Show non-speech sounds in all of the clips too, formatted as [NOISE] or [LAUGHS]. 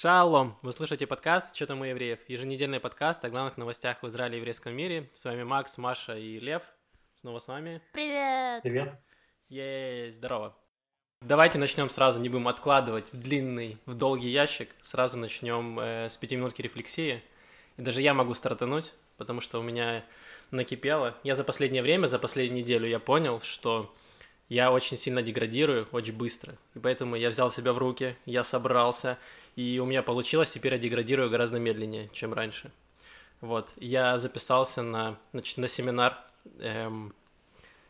Шалом! Вы слушаете подкаст «Что там у евреев?» Еженедельный подкаст о главных новостях в Израиле и еврейском мире. С вами Макс, Маша и Лев. Снова с вами. Привет! Привет. Ей, здорово. Давайте начнем сразу, не будем откладывать в длинный, в долгий ящик. Сразу начнем э, с пяти минутки рефлексии. И даже я могу стартануть, потому что у меня накипело. Я за последнее время, за последнюю неделю я понял, что я очень сильно деградирую, очень быстро. И поэтому я взял себя в руки, я собрался, и у меня получилось, теперь я деградирую гораздо медленнее, чем раньше. Вот, я записался на, значит, на семинар, эм,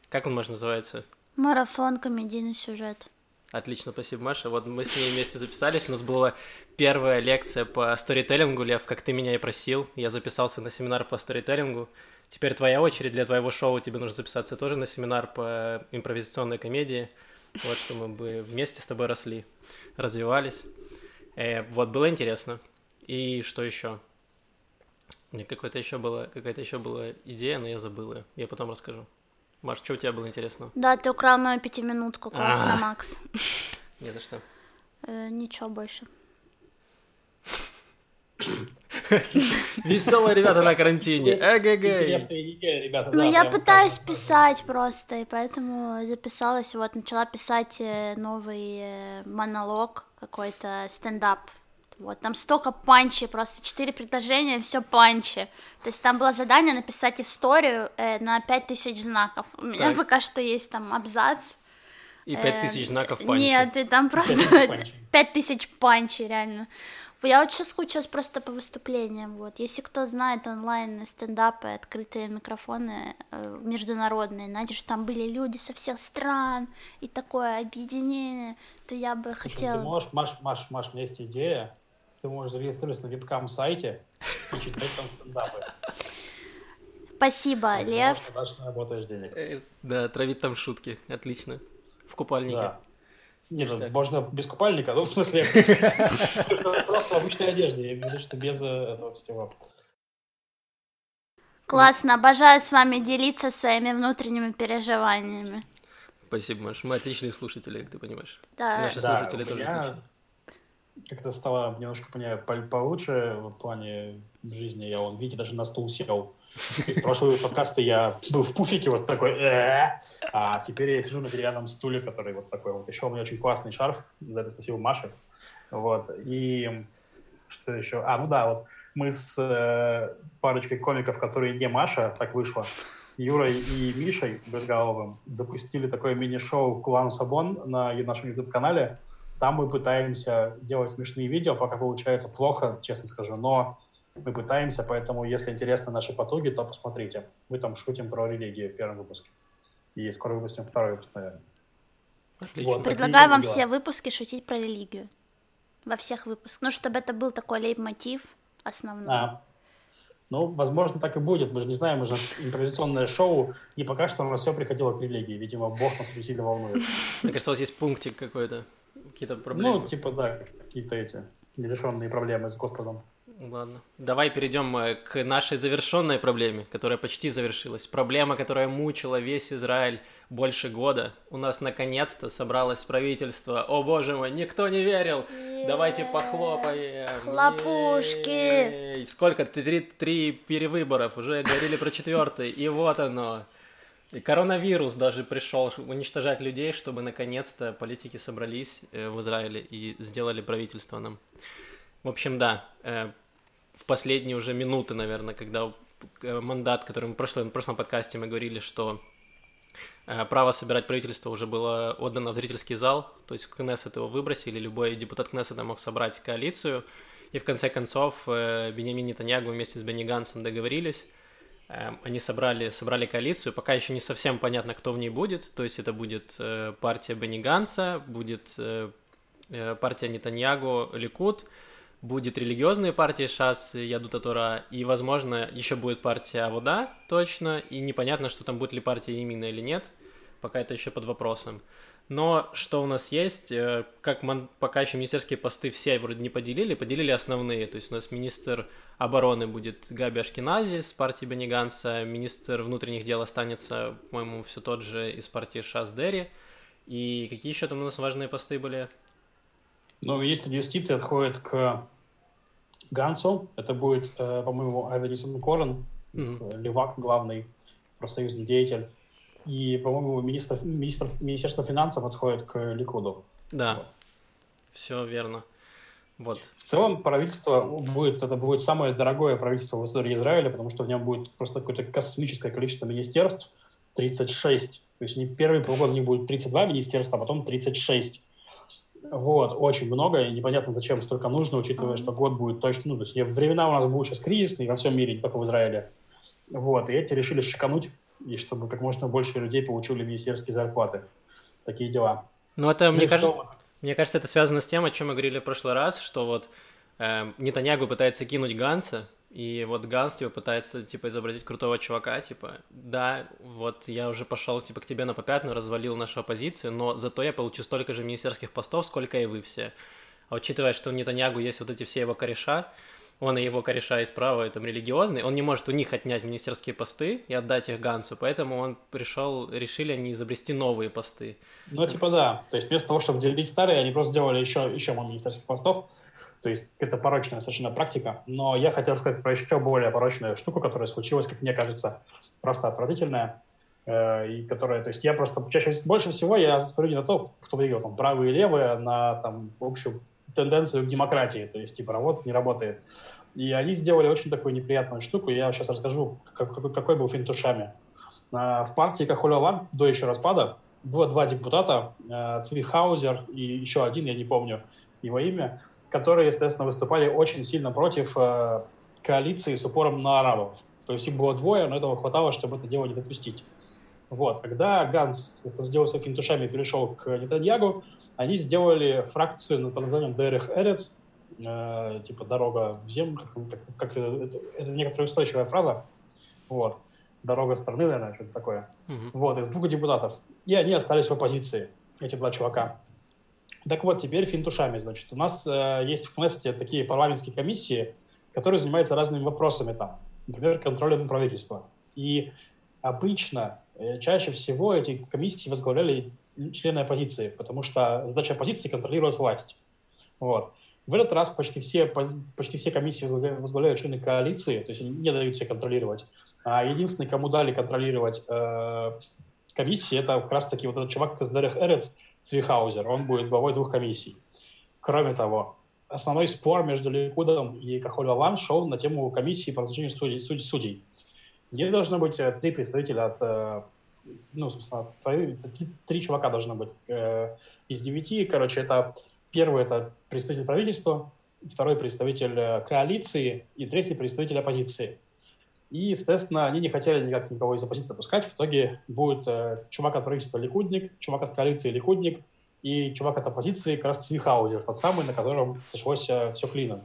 как он, может, называется? Марафон, комедийный сюжет. Отлично, спасибо, Маша. Вот мы с ней вместе записались. У нас была первая лекция по сторителлингу, Лев, как ты меня и просил. Я записался на семинар по сторителлингу. Теперь твоя очередь для твоего шоу. Тебе нужно записаться тоже на семинар по импровизационной комедии. Вот, что мы бы вместе с тобой росли, развивались. Э, вот, было интересно. И что еще? Мне какая-то еще была, какая-то еще была идея, но я забыл ее. Я потом расскажу. Маш, что у тебя было интересно? Да, ты украл мою пятиминутку, классно, А. Макс. [LAUGHS] Не за что. Э, ничего больше. [COUGHS] [LAUGHS] Веселые ребята на карантине. Эгэгэй. Ребята. Ну, я пытаюсь писать просто, и поэтому записалась, вот, начала писать э, новый э, монолог, какой-то стендап. Вот, там столько панчи, просто четыре предложения, все панчи. То есть там было задание написать историю э, на 5000 знаков. У меня Так. пока что есть там абзац. И пять тысяч знаков панчи. Нет, и там просто 5000 панчей. пять тысяч панчей, реально. Я очень соскучилась просто по выступлениям, вот. Если кто знает онлайн стендапы, открытые микрофоны э, международные, знаете, что там были люди со всех стран, и такое объединение, то я бы Слушай, Ты хотела... можешь, Маш, Маш, Маш, у меня есть идея. Ты можешь зарегистрироваться на вебкам сайте и читать там стендапы. Спасибо, Лев. Может, даже заработаешь денег. Э, Да, травить там шутки. Отлично. В купальнике. Да. Нет, ну, Ништяк. можно без купальника, ну, в смысле, [LAUGHS] просто в обычной одежде, я имею в виду, что без э, этого всего. Классно, обожаю с вами делиться своими внутренними переживаниями. Спасибо, Маш. Мы отличные слушатели, как ты понимаешь. Да, Наши Да, слушатели тоже отличные. как-то стало немножко понимаю, по- получше в плане жизни. Я, вон, видите, даже на стул сел. В прошлые подкасты я был в пуфике вот такой, «Э-э-э», а теперь я сижу на деревянном стуле, который вот такой вот. Еще у меня очень классный шарф, за это спасибо Маше. Вот, и что еще? А, ну да, вот мы с э, парочкой комиков, которые не Маша, так вышло, Юрой и Мишей Бредгаловым запустили такое мини-шоу «Кулан Сабон» на нашем YouTube-канале. Там мы пытаемся делать смешные видео, пока получается плохо, честно скажу, но мы пытаемся, поэтому если интересны наши потуги, то посмотрите. Мы там шутим про религию в первом выпуске. И скоро выпустим второй выпуск, наверное. Отлично. Вот. Предлагаю вам дела. все выпуски шутить про религию. Во всех выпусках. Ну, чтобы это был такой лейб-мотив основной. А, ну, возможно, так и будет. Мы же не знаем, мы же импровизационное шоу, и пока что у нас все приходило к религии. Видимо, Бог нас очень сильно волнует. Мне кажется, у вас есть пунктик какой-то. Какие-то проблемы. Ну, типа, да, какие-то эти нерешенные проблемы с Господом. Ладно. Давай перейдем э, к нашей завершенной проблеме, которая почти завершилась. Проблема, которая мучила весь Израиль больше года. У нас наконец-то собралось правительство. О боже мой, никто не верил. Давайте похлопаем. Хлопушки. Ей. Сколько? Три, три перевыборов. Уже говорили про четвертый. И вот оно. И коронавирус даже пришел уничтожать людей, чтобы наконец-то политики собрались э, в Израиле и сделали правительство нам. В общем, да, э, в последние уже минуты, наверное, когда э, мандат, который мы в прошлом, в прошлом подкасте мы говорили, что э, право собирать правительство уже было отдано в зрительский зал, то есть Кнессет его выбросили, любой депутат Кнессета мог собрать коалицию, и в конце концов э, Бенямин Нетаньягу вместе с Бенни Гансом договорились, они собрали, собрали коалицию, пока еще не совсем понятно, кто в ней будет, то есть это будет партия Бенни Ганса, будет партия Нетаньягу, Ликут, будет религиозные партии ШАС, Ядута Тора, и, возможно, еще будет партия Авода, точно, и непонятно, что там будет ли партия именно или нет, пока это еще под вопросом. Но что у нас есть, э, как мон- пока еще министерские посты все вроде не поделили, поделили основные, то есть у нас министр обороны будет Габи Ашкенази с партии Бенни Ганса, министр внутренних дел останется, по-моему, все тот же из партии Шас Дерри, и какие еще там у нас важные посты были? Ну, если юстиция отходит к Гансу, это будет, э, по-моему, Авенисон Корен, mm-hmm. левак главный, профсоюзный деятель. И, по-моему, министр, министр, Министерство финансов отходит к Ликуду. Да, вот. все верно. Вот. В целом правительство будет, это будет самое дорогое правительство в истории Израиля, потому что в нем будет просто какое-то космическое количество министерств, 36. То есть не первый полгода не будет 32 министерства, а потом 36. Вот, очень много, и непонятно, зачем столько нужно, учитывая, что год будет точно, ну, то есть времена у нас будут сейчас кризисные во всем мире, не только в Израиле. Вот, и эти решили шикануть, и чтобы как можно больше людей получили министерские зарплаты. Такие дела. Ну, это, ну, мне кажется, мне кажется, это связано с тем, о чем мы говорили в прошлый раз, что вот э, Нетаньягу пытается кинуть Ганса, и вот Ганс, типа, пытается, типа, изобразить крутого чувака, типа, да, вот я уже пошел, типа, к тебе на попятную, развалил нашу оппозицию, но зато я получу столько же министерских постов, сколько и вы все. А учитывая, что в Нетаньягу есть вот эти все его кореша, он и его кореша из права, там, религиозный, он не может у них отнять министерские посты и отдать их Гансу, поэтому он пришел, решили они изобрести новые посты. Ну, типа, да. То есть вместо того, чтобы делить старые, они просто сделали еще, еще министерских постов, то есть это порочная совершенно практика. Но я хотел сказать про еще более порочную штуку, которая случилась, как мне кажется, просто отвратительная. Э, и которая, то есть я просто чаще больше всего я смотрю не на то, кто выиграл, там, правые и левые, а на там, общую тенденцию к демократии. То есть, типа, работает, не работает. И они сделали очень такую неприятную штуку. Я сейчас расскажу, какой, какой был финт ушами. В партии Кахуляван до еще распада было два депутата, э, Цви Хаузер и еще один, я не помню его имя, которые, естественно, выступали очень сильно против э, коалиции с упором на арабов. То есть их было двое, но этого хватало, чтобы это дело не допустить. Вот. Когда Ганс сделал своими финтушами и перешел к Нетаньягу, они сделали фракцию под названием Дерех Эрец, э, типа «дорога в землю», как, как, как это, это некоторая устойчивая фраза, вот, «дорога страны», наверное, что-то такое, mm-hmm. вот, из двух депутатов. И они остались в оппозиции, эти два чувака. Так вот, теперь финтушами, значит. У нас э, есть в Кнессете такие парламентские комиссии, которые занимаются разными вопросами там. Например, контролем правительства. И обычно, э, чаще всего эти комиссии возглавляли члены оппозиции, потому что задача оппозиции – контролировать власть. Вот. В этот раз почти все, почти все комиссии возглавляют члены коалиции, то есть не дают себе контролировать. А единственный, кому дали контролировать э, комиссии, это как раз-таки вот этот чувак из Дерех Эрец – Цвихаузер, он будет главой двух комиссий. Кроме того, основной спор между Ликудом и Кахоль Лаван шел на тему комиссии по назначению судей. судей, судей. Где должно быть э, три представителя от, э, ну, собственно, от, три, чувака должно быть э, из девяти. Короче, это первый это представитель правительства, второй представитель коалиции и третий представитель оппозиции. И, естественно, они не хотели никак никого из оппозиции пускать. В итоге будет э, чувак от правительства Ликудник, чувак от коалиции Ликудник и чувак от оппозиции как раз Цвихаузер, тот самый, на котором сошлось э, все клином.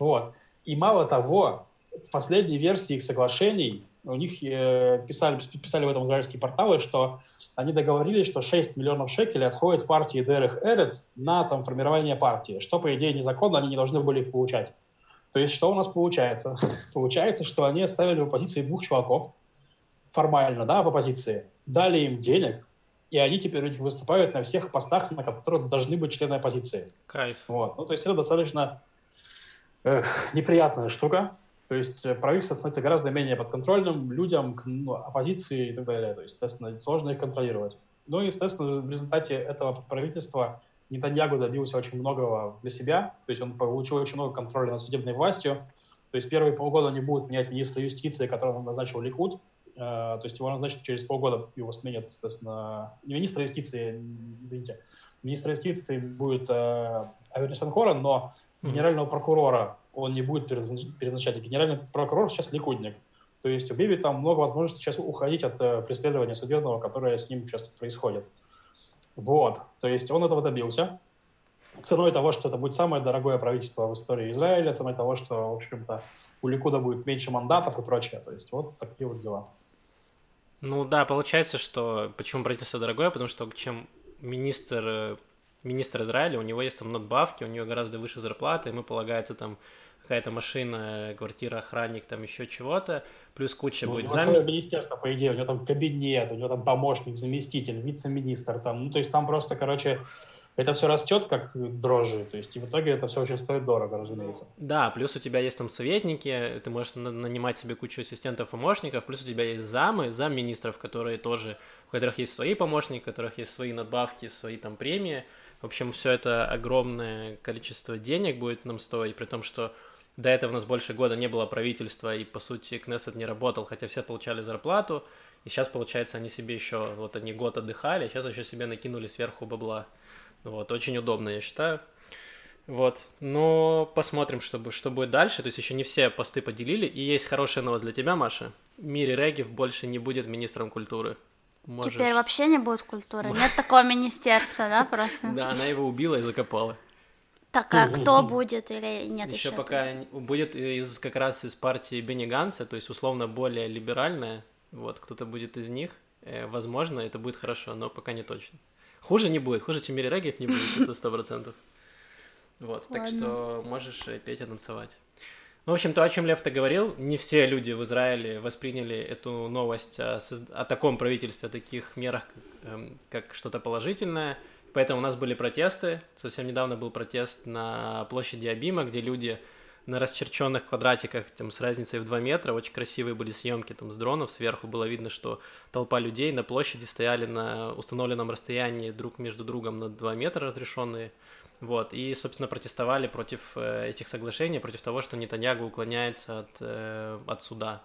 Вот. И мало того, в последней версии их соглашений у них э, писали, писали в этом израильские порталы, что они договорились, что 6 миллионов шекелей отходит партии Дерех Эрец на там, формирование партии, что, по идее, незаконно, они не должны были их получать. То есть что у нас получается? [LAUGHS] получается, что они оставили в оппозиции двух чуваков, формально, да, в оппозиции, дали им денег, и они теперь у них выступают на всех постах, на которых должны быть члены оппозиции. Кайф. Вот. Ну, то есть это достаточно эх, неприятная штука. То есть э, правительство становится гораздо менее подконтрольным людям, ну, оппозиции и так далее. То есть, естественно, сложно их контролировать. Ну и, естественно, в результате этого правительства Нетаньягу добился очень многого для себя, то есть он получил очень много контроля над судебной властью. То есть первые полгода не будут менять министра юстиции, которого он назначил Ликуд, э, то есть его назначат через полгода, его сменят, соответственно, не министра юстиции, извините, министра юстиции будет э, Авернисан Хоран, но генерального прокурора он не будет перезначать. Генеральный прокурор сейчас ликудник. То есть у Биби там много возможностей сейчас уходить от э, преследования судебного, которое с ним сейчас происходит. Вот, то есть он этого добился ценой того, что это будет самое дорогое правительство в истории Израиля, ценой того, что, в общем-то, у Ликуда будет меньше мандатов и прочее. То есть вот такие вот дела. Ну да, получается, что почему правительство дорогое, потому что чем министр, э, министр Израиля, у него есть там надбавки, у него гораздо выше зарплата, ему полагается там какая-то машина, квартира, охранник, там еще чего-то, плюс куча ну, будет зам... целое министерство, по идее, у него там кабинет, у него там помощник, заместитель, вице-министр, там, ну, то есть там просто, короче, это все растет как дрожжи, то есть и в итоге это все очень стоит дорого, разумеется. Да, плюс у тебя есть там советники, ты можешь нанимать себе кучу ассистентов помощников, плюс у тебя есть замы, замминистров, которые тоже, у которых есть свои помощники, у которых есть свои надбавки, свои там премии. В общем, все это огромное количество денег будет нам стоить, при том, что до этого у нас больше года не было правительства, и, по сути, Кнессет не работал, хотя все получали зарплату, и сейчас, получается, они себе еще, вот они год отдыхали, а сейчас еще себе накинули сверху бабла. Вот, очень удобно, я считаю. Вот, но посмотрим, что, что будет дальше. То есть еще не все посты поделили. И есть хорошая новость для тебя, Маша. Мири Регев больше не будет министром культуры. Можешь... Теперь вообще не будет культуры. Нет такого министерства, да, просто? [LAUGHS] Да, она его убила и закопала. Так, а кто будет или нет еще? Еще пока будет из как раз из партии Бенни Ганса, то есть условно более либеральная. Вот, кто-то будет из них. Э, возможно, это будет хорошо, но пока не точно. Хуже не будет, хуже, чем Мири Регев не будет, это сто процентов. Вот, так что можешь э, петь и танцевать. Ну, в общем, то, о чем Лев-то говорил, не все люди в Израиле восприняли эту новость о, о таком правительстве, о таких мерах, как, эм, как что-то положительное. Поэтому у нас были протесты. Совсем недавно был протест на площади Абима, где люди на расчерченных квадратиках там, с разницей в 2 метра. Очень красивые были съемки там, с дронов. Сверху было видно, что толпа людей на площади стояли на установленном расстоянии друг между другом на 2 метра разрешенные. Вот, и, собственно, протестовали против э, этих соглашений, против того, что Нетаньягу уклоняется от, э, от суда.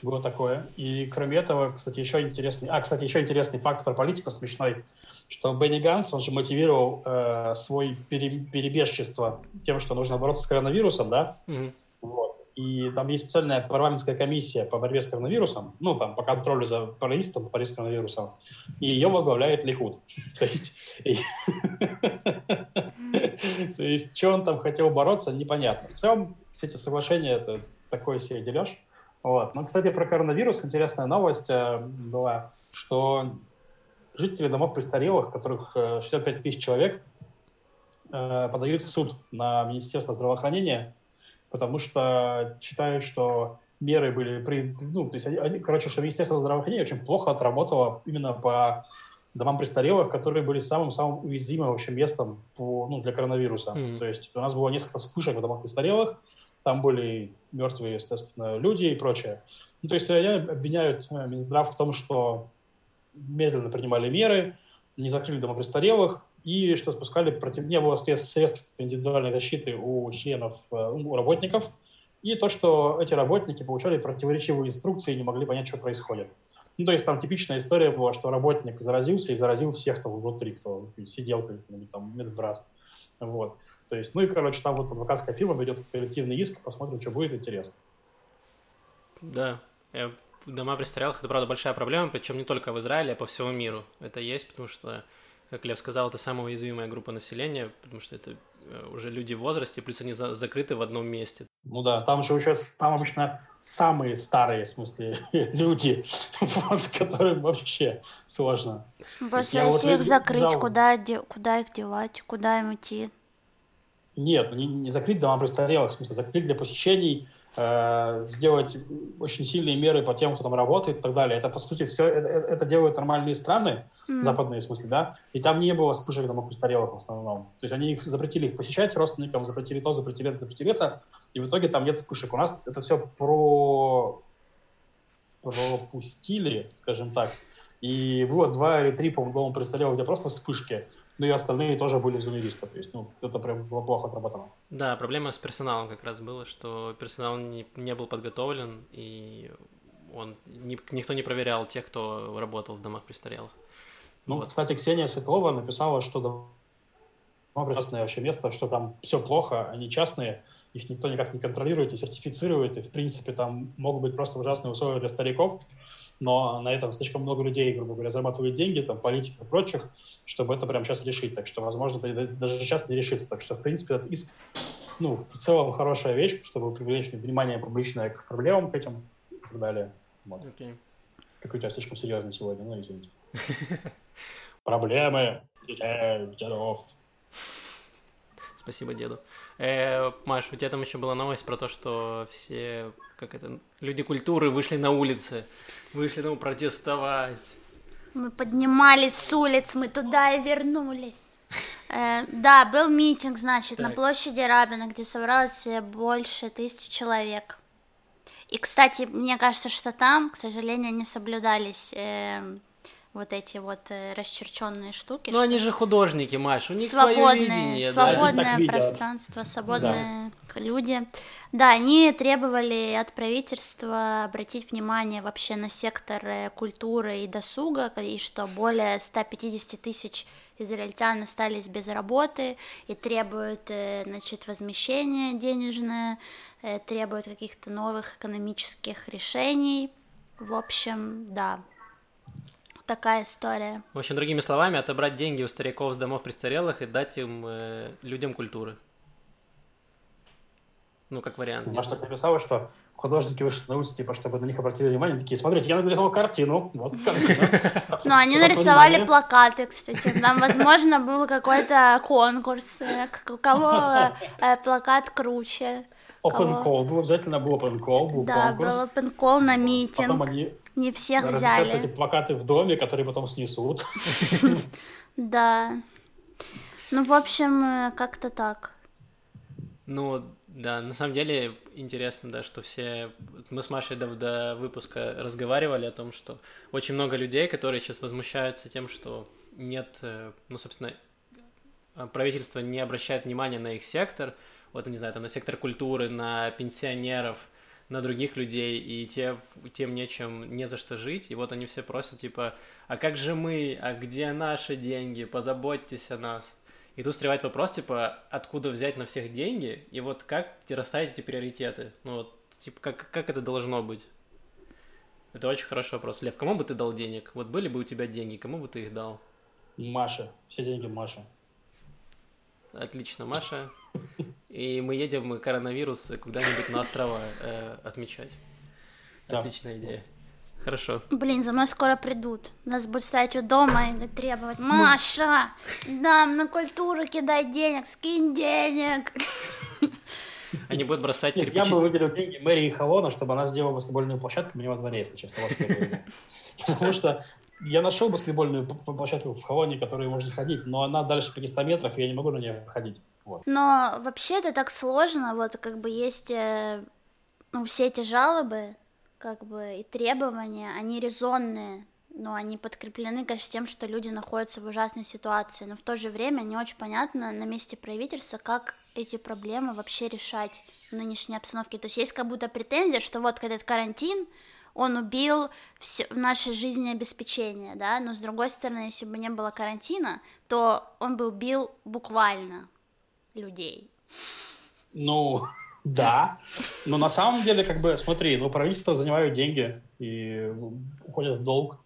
Было такое. И кроме этого, кстати, еще интересный... А, кстати, еще интересный факт про политику смешной что Бенни Ганс, он же мотивировал э, свой пере, перебежчество тем, что нужно бороться с коронавирусом, да? Mm-hmm. Вот. И там есть специальная парламентская комиссия по борьбе с коронавирусом, ну, там, по контролю за правительством по борьбе с коронавирусом, и ее возглавляет Ликуд. [LAUGHS] То есть, [LAUGHS] то есть, что он там хотел бороться, непонятно. В целом, все эти соглашения — это такой себе дележ. Вот. Но, кстати, про коронавирус интересная новость э, была, что жители домов престарелых, которых 65 э, тысяч человек, э, подают в суд на Министерство здравоохранения, потому что считают, что меры были при... Ну, то есть, они, короче, что Министерство здравоохранения очень плохо отработало именно по домам престарелых, которые были самым-самым уязвимым вообще местом по, ну, для коронавируса. Mm-hmm. То есть у нас было несколько вспышек в домах престарелых, там были мертвые, естественно, люди и прочее. Ну, то есть они обвиняют э, Минздрав в том, что медленно принимали меры, не закрыли дома престарелых, и что спускали против... не было средств, средств индивидуальной защиты у членов, э, у работников, и то, что эти работники получали противоречивые инструкции и не могли понять, что происходит. Ну, то есть там типичная история была, что работник заразился и заразил всех там внутри, кто сидел, там медбрат. Вот. То есть, ну и, короче, там вот адвокатская фирма ведет коллективный иск, посмотрим, что будет, интересно. Да, я дома престарелых это, правда, большая проблема, причем не только в Израиле, а по всему миру. Это есть, потому что, как Лев сказал, это самая уязвимая группа населения, потому что это э, уже люди в возрасте, плюс они за закрыты в одном месте. Ну да, там же еще там обычно самые старые, в смысле, [LAUGHS] люди, вот, которым вообще сложно. Просто если вот их закрыть, да, куда, куда их девать, куда им идти? Нет, ну не, не закрыть дома престарелых, в смысле, закрыть для посещений сделать очень сильные меры по тем, кто там работает и так далее. Это, по сути, все это, э, это делают нормальные страны, mm. западные, в смысле, да, и там не было вспышек домов престарелых в основном. То есть они их запретили их посещать родственникам, запретили то, запретили это, запретили это, и в итоге там нет вспышек. У нас это все про... пропустили, скажем так, и было два или три, по-моему, престарелых, где просто вспышки, ну и остальные тоже были в зоне риска. То есть, ну, это прям было плохо отработано. Да, проблема с персоналом как раз была, что персонал не, не был подготовлен, и он не, никто не проверял тех, кто работал в домах престарелых. Ну, вот. кстати, Ксения Светлова написала, что дома прекрасное вообще место, что там все плохо, они частные, их никто никак не контролирует и сертифицирует, и, в принципе, там могут быть просто ужасные условия для стариков, но на этом слишком много людей, грубо говоря, зарабатывают деньги, там, политиков и прочих, чтобы это прямо сейчас решить. Так что, возможно, даже сейчас не решится. Так что, в принципе, этот иск, ну, в целом хорошая вещь, чтобы привлечь внимание публичное к проблемам к этим и так далее. Вот. Okay. Какой у тебя слишком серьезный сегодня, ну, извините. [LAUGHS] Проблемы детей, дедов. Спасибо деду. Э, Маш, у тебя там еще была новость про то, что все, как это, люди культуры вышли на улицы, вышли там протестовать. Мы поднимались с улиц, мы туда и вернулись. Э, да, был митинг, значит, на Так. площади Рабина, где собралось э, больше тысячи человек. И, кстати, мне кажется, что там, к сожалению, не соблюдались э, вот эти вот э, расчерченные штуки. Ну они же художники, Маш, у них свое свободное, видение. да. свободное видят. пространство, свободные люди. Да, они требовали от правительства обратить внимание вообще на сектор культуры и досуга, и что более 150 тысяч израильтян остались без работы и требуют, э, значит, возмещения денежное, э, требуют каких-то новых экономических решений. В общем, да, такая история. В общем, другими словами, отобрать деньги у стариков с домов престарелых и дать им э, людям культуры. Ну, как вариант. Маш так написала, что художники вышли на улицу, типа, чтобы на них обратили внимание, такие, смотрите, я нарисовал картину, вот картина. [LAUGHS] Ну, они нарисовали плакаты, кстати. Там, возможно, был какой-то конкурс, э, у кого э, плакат круче. Open call был, обязательно был open call, был Да, был open call на Потом митинг. они Не всех размещают эти взяли. плакаты в доме, которые потом снесут. [LAUGHS] Да. Ну, в общем, э, как-то так. Ну, да, на самом деле интересно, да, что все... Мы с Машей до, до выпуска разговаривали о том, что очень много людей, которые сейчас возмущаются тем, что нет, э, ну, собственно, э, правительство не обращает внимания на их сектор, вот, не знаю, там, на сектор культуры, на пенсионеров, на других людей, и те, тем нечем, не за что жить, и вот они все просят, типа, а как же мы, а где наши деньги, позаботьтесь о нас. И тут встревает вопрос, типа, откуда взять на всех деньги, и вот как расставить эти приоритеты? Ну вот, типа, как, как это должно быть? Это очень хороший вопрос. Лев, кому бы ты дал денег? Вот были бы у тебя деньги, кому бы ты их дал? Маша, все деньги Маша. Отлично, Маша. И мы едем коронавирус куда-нибудь на острова э, отмечать. Да. Отличная идея. Хорошо. Блин, за мной скоро придут. Нас будут стоять у дома и требовать, Маша, нам на культуру кидай денег, скинь денег. Они будут бросать Нет, я кирпичи. бы выделил деньги Мэрии Халона, чтобы она сделала баскетбольную площадку у меня во дворе, если честно. [LAUGHS] Потому что я нашел баскетбольную площадку в Халоне, которой можно ходить, но она дальше 500 метров, и я не могу на нее ходить. Вот. Но вообще это так сложно, вот как бы есть э, ну, все эти жалобы, как бы и требования, они резонные, но они подкреплены, конечно, тем, что люди находятся в ужасной ситуации, но в то же время не очень понятно на месте правительства, как эти проблемы вообще решать в нынешней обстановке. То есть есть как будто претензия, что вот этот карантин, он убил все, наше жизнеобеспечение, да, но с другой стороны, если бы не было карантина, то он бы убил буквально людей. Ну, [LAUGHS] да. Но на самом деле, как бы, смотри, ну, правительство занимают деньги и уходят в долг.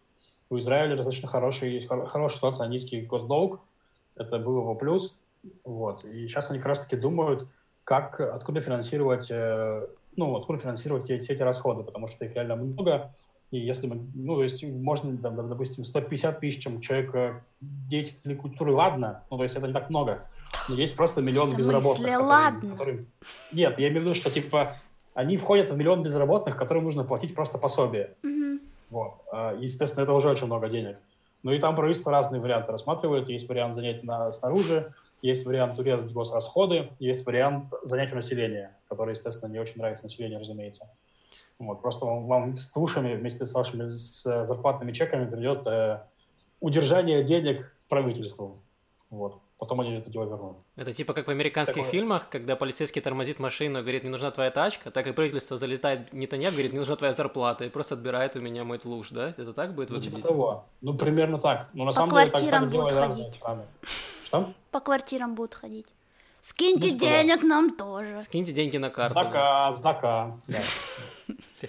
У Израиля достаточно хороший, хорошая ситуация, низкий госдолг. Это был его плюс. Вот. И сейчас они как раз-таки думают, как, откуда финансировать, э, ну, откуда финансировать все, эти расходы, потому что их реально много. И если мы, ну, то есть можно, там, допустим, 150 тысяч человек деятелей культуры, ладно, ну, то есть это не так много. Есть просто миллион безработных. которые- ладно? которым- Нет, я имею в виду, что, типа, они входят в миллион безработных, которым нужно платить просто пособие. Мгм. Вот. А, Естественно, это уже очень много денег. Ну и там правительство разные варианты рассматривает. Есть вариант занять на, снаружи, есть вариант урезать госрасходы, есть вариант занять у населения, который, естественно, не очень нравится населению, разумеется. Вот. Просто вам, вам с ушами вместе с вашими с зарплатными чеками придет э, удержание денег правительству. Вот. Потом они это дело вернут. Это типа как в американских Такое. фильмах, когда полицейский тормозит машину и говорит, мне нужна твоя тачка, так и правительство залетает Нетаньяhu, говорит, мне нужна твоя зарплата, и просто отбирает у меня мой луж, да? Это так будет Ну, типа выглядеть? того. Ну, примерно так. Но на По самом деле так, квартирам так будут ходить. Что? По квартирам будут ходить. Скиньте Ну, типа, да. денег нам тоже. Скиньте деньги на карту. Сдака, сдака. Да. [LAUGHS]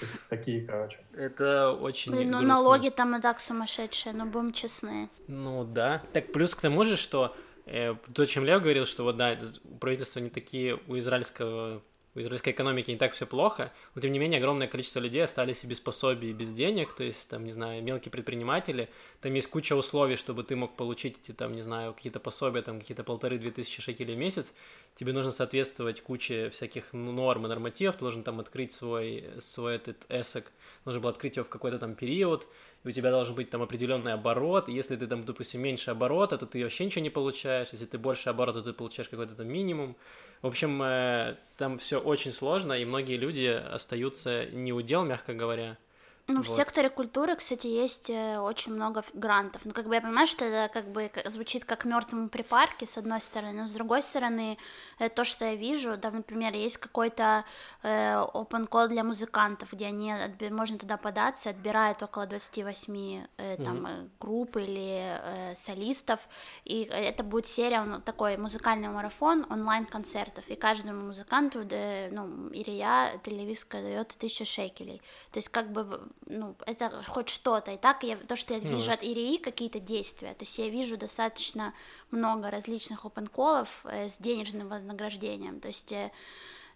[LAUGHS] Такие, короче. Это очень Блин, ну грустно. налоги там и так сумасшедшие, но будем честны. Ну да. Так плюс к тому же, что э, то, чем Лев говорил, что вот да, правительства не такие, у израильского у израильской экономики не так все плохо, но тем не менее огромное количество людей остались и без пособий, и без денег, то есть там, не знаю, мелкие предприниматели, там есть куча условий, чтобы ты мог получить эти там, не знаю, какие-то пособия, там какие-то полторы-две тысячи шекелей в месяц, тебе нужно соответствовать куче всяких норм и нормативов, ты должен там открыть свой, свой этот эсок, нужно было открыть его в какой-то там период, и у тебя должен быть там определенный оборот, и если ты там, допустим, меньше оборота, то ты вообще ничего не получаешь, если ты больше оборота, то ты получаешь какой-то там минимум. В общем, э, там все очень сложно, и многие люди остаются не у дел, мягко говоря, ну, вот. в секторе культуры, кстати, есть э, очень много грантов. Ну, как бы я понимаю, что это как бы звучит как мертвому припарке, с одной стороны, но с другой стороны, э, то, что я вижу, да, например, есть какой-то э, open call для музыкантов, где они можно туда податься, отбирают около 28 э, там mm-hmm. групп или солистов, и это будет серия, он, такой музыкальный марафон онлайн-концертов, и каждому музыканту, ну, Ирия Тель-Авивская дает тысячу шекелей. То есть, как бы ну, это хоть что-то. И так я, то, что я ну, вижу от ИРИ, какие-то действия. То есть я вижу достаточно много различных опенколов э, с денежным вознаграждением. То есть э,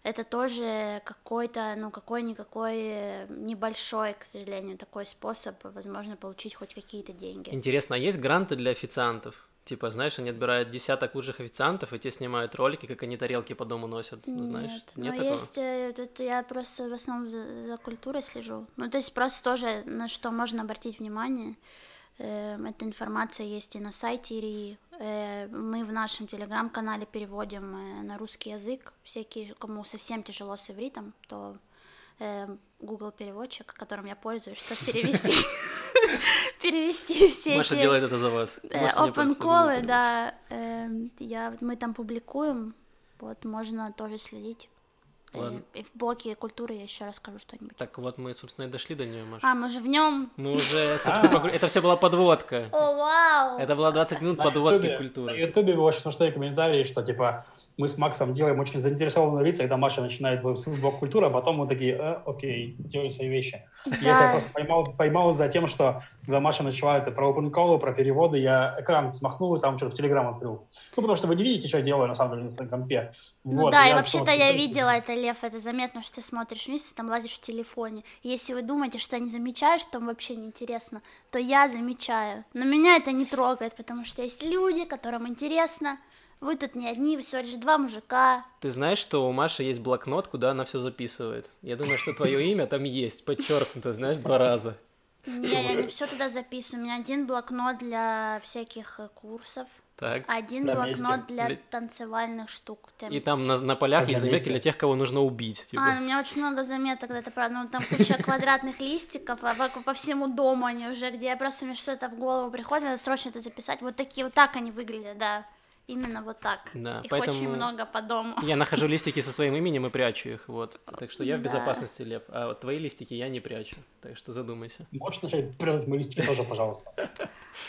это тоже какой-то, ну, какой-никакой э, небольшой, к сожалению, такой способ, возможно, получить хоть какие-то деньги. Интересно, а есть гранты для официантов? Типа, знаешь, они отбирают десяток лучших официантов, и те снимают ролики, как они тарелки по дому носят. Нет, знаешь, нет но такого? есть, это я просто в основном за, за культурой слежу. Ну, то есть просто тоже на что можно обратить внимание. Э, эта информация есть и на сайте ИРИ. Э, мы в нашем телеграм-канале переводим э, на русский язык. Всякие, кому совсем тяжело с ивритом, то Google переводчик, которым я пользуюсь, чтобы перевести [LAUGHS] перевести все Маша эти... делает это за вас. Э, open call, да, эм, я, мы там публикуем, вот, можно тоже следить. Э, Ладно. И в блоке культуры я еще расскажу что-нибудь. Так вот мы, собственно, и дошли до нее, Маша. А, мы же в нем. Мы уже, собственно, погр... это все была подводка. О, вау! Это была 20 минут подводки культуры. На Ютубе очень смешные комментарии, что типа мы с Максом делаем очень заинтересованные лица, когда Маша начинает блок культуры, а потом мы такие, э, окей, делай свои вещи. Да. Я просто поймал, поймал за тем, что когда Маша начала это про open call, про переводы, я экран смахнул и там что-то в Телеграм открыл. Ну, потому что вы не видите, что я делаю, на самом деле, на своем компе. Ну вот, да, и вообще-то я видела это, Лев, это заметно, что ты смотришь вниз, ты там лазишь в телефоне. И если вы думаете, что я не замечаю, что там вообще неинтересно, то я замечаю. Но меня это не трогает, потому что есть люди, которым интересно, вы тут не одни, всего лишь два мужика. Ты знаешь, что у Маши есть блокнот, куда она все записывает? Я думаю, что твое [LAUGHS] имя там есть, подчеркнуто, знаешь, два раза. Не, я не все туда записываю. У меня один блокнот для всяких э, курсов. Так. Один да, блокнот для, для танцевальных штук. И там на, на полях есть заметки для тех, кого нужно убить. Типа. А, у меня очень много заметок, это правда. Ну, там куча квадратных листиков, а по, по всему дому они уже, где я просто мне что-то в голову приходит, надо срочно это записать. Вот такие, вот так они выглядят, да. Именно вот так. Да, их поэтому очень много по дому. Я нахожу [LAUGHS] листики со своим именем и прячу их, вот. Так что я в безопасности, Лев. А вот твои листики я не прячу, так что задумайся. Можешь начать прятать мои листики тоже, пожалуйста.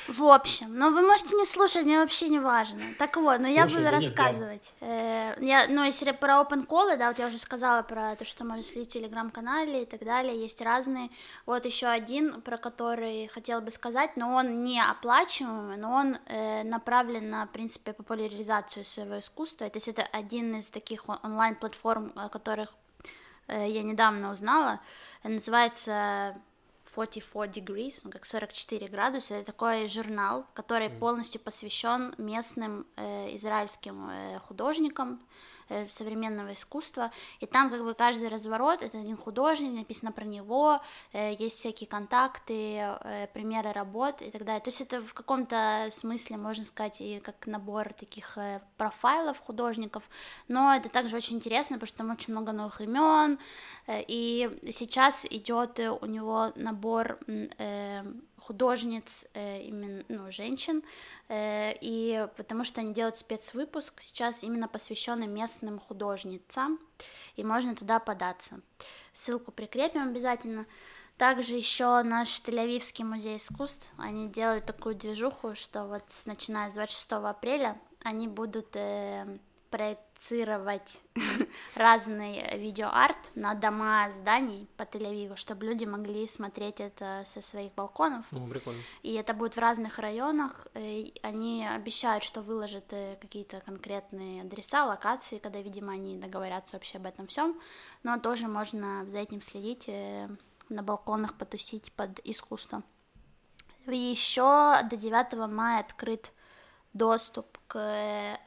В общем, ну вы можете не слушать, мне вообще не важно. Так вот, но ну, я буду рассказывать. Э, я, ну, если про open call, да, вот я уже сказала про то, что можно следить в телеграм-канале и так далее, есть разные. Вот еще один, про который хотела бы сказать, но он не оплачиваемый, но он э, направлен на, в принципе, популяризацию своего искусства. То есть это один из таких онлайн-платформ, о которых э, я недавно узнала. Называется 44 degrees, ну, как 44 градуса, это такой журнал, который mm. полностью посвящен местным э, израильским э, художникам, Э, современного искусства, и там как бы каждый разворот это один художник, написано про него, э, есть всякие контакты, э, примеры работ и так далее. То есть это в каком-то смысле можно сказать и как набор таких профайлов художников, но это также очень интересно, потому что там очень много новых имен, и сейчас идет у него набор художниц, э, именно, ну, женщин, э, и потому что они делают спецвыпуск сейчас именно посвященный местным художницам, и можно туда податься. Ссылку прикрепим обязательно. Также еще наш Тель-Авивский музей искусств, они делают такую движуху, что вот начиная с 26 апреля они будут э, проецировать [LAUGHS] разный видеоарт на дома зданий по Тель-Авиву, чтобы люди могли смотреть это со своих балконов. Ну, прикольно. И это будет в разных районах. И они обещают, что выложат э, какие-то конкретные адреса, локации, когда, видимо, они договорятся вообще об этом всем. Но тоже можно за этим следить, э, на балконах потусить под искусство. Еще до 9 мая открыт доступ к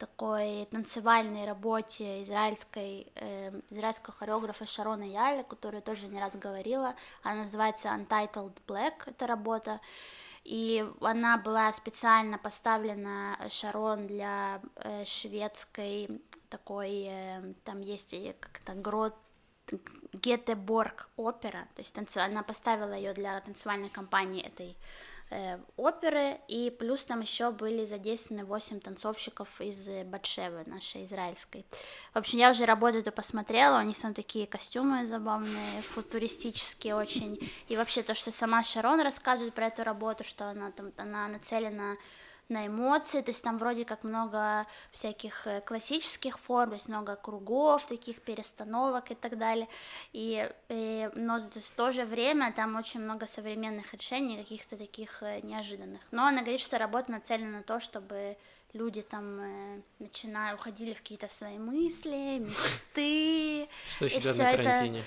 такой танцевальной работе израильской, э, израильского хореографа Шарона Яля, которую тоже не раз говорила. Она называется Untitled Black, эта работа. И она была специально поставлена Шарон для э, шведской такой, э, там есть как-то грот Гетеборг опера, то есть танц... она поставила ее для танцевальной компании этой э, оперы, и плюс там еще были задействованы 8 танцовщиков из Батшевы, нашей израильской. В общем, я уже работу эту посмотрела, у них там такие костюмы забавные, футуристические очень, и вообще то, что сама Шарон рассказывает про эту работу, что она там, она нацелена на эмоции, то есть там вроде как много всяких э, классических форм, то есть много кругов, таких перестановок и так далее, и, и но в то же время там очень много современных решений, каких-то таких э, неожиданных. Но она говорит, что работа нацелена на то, чтобы люди там э, начинают, уходили в какие-то свои мысли, мечты. Что сейчас на карантине?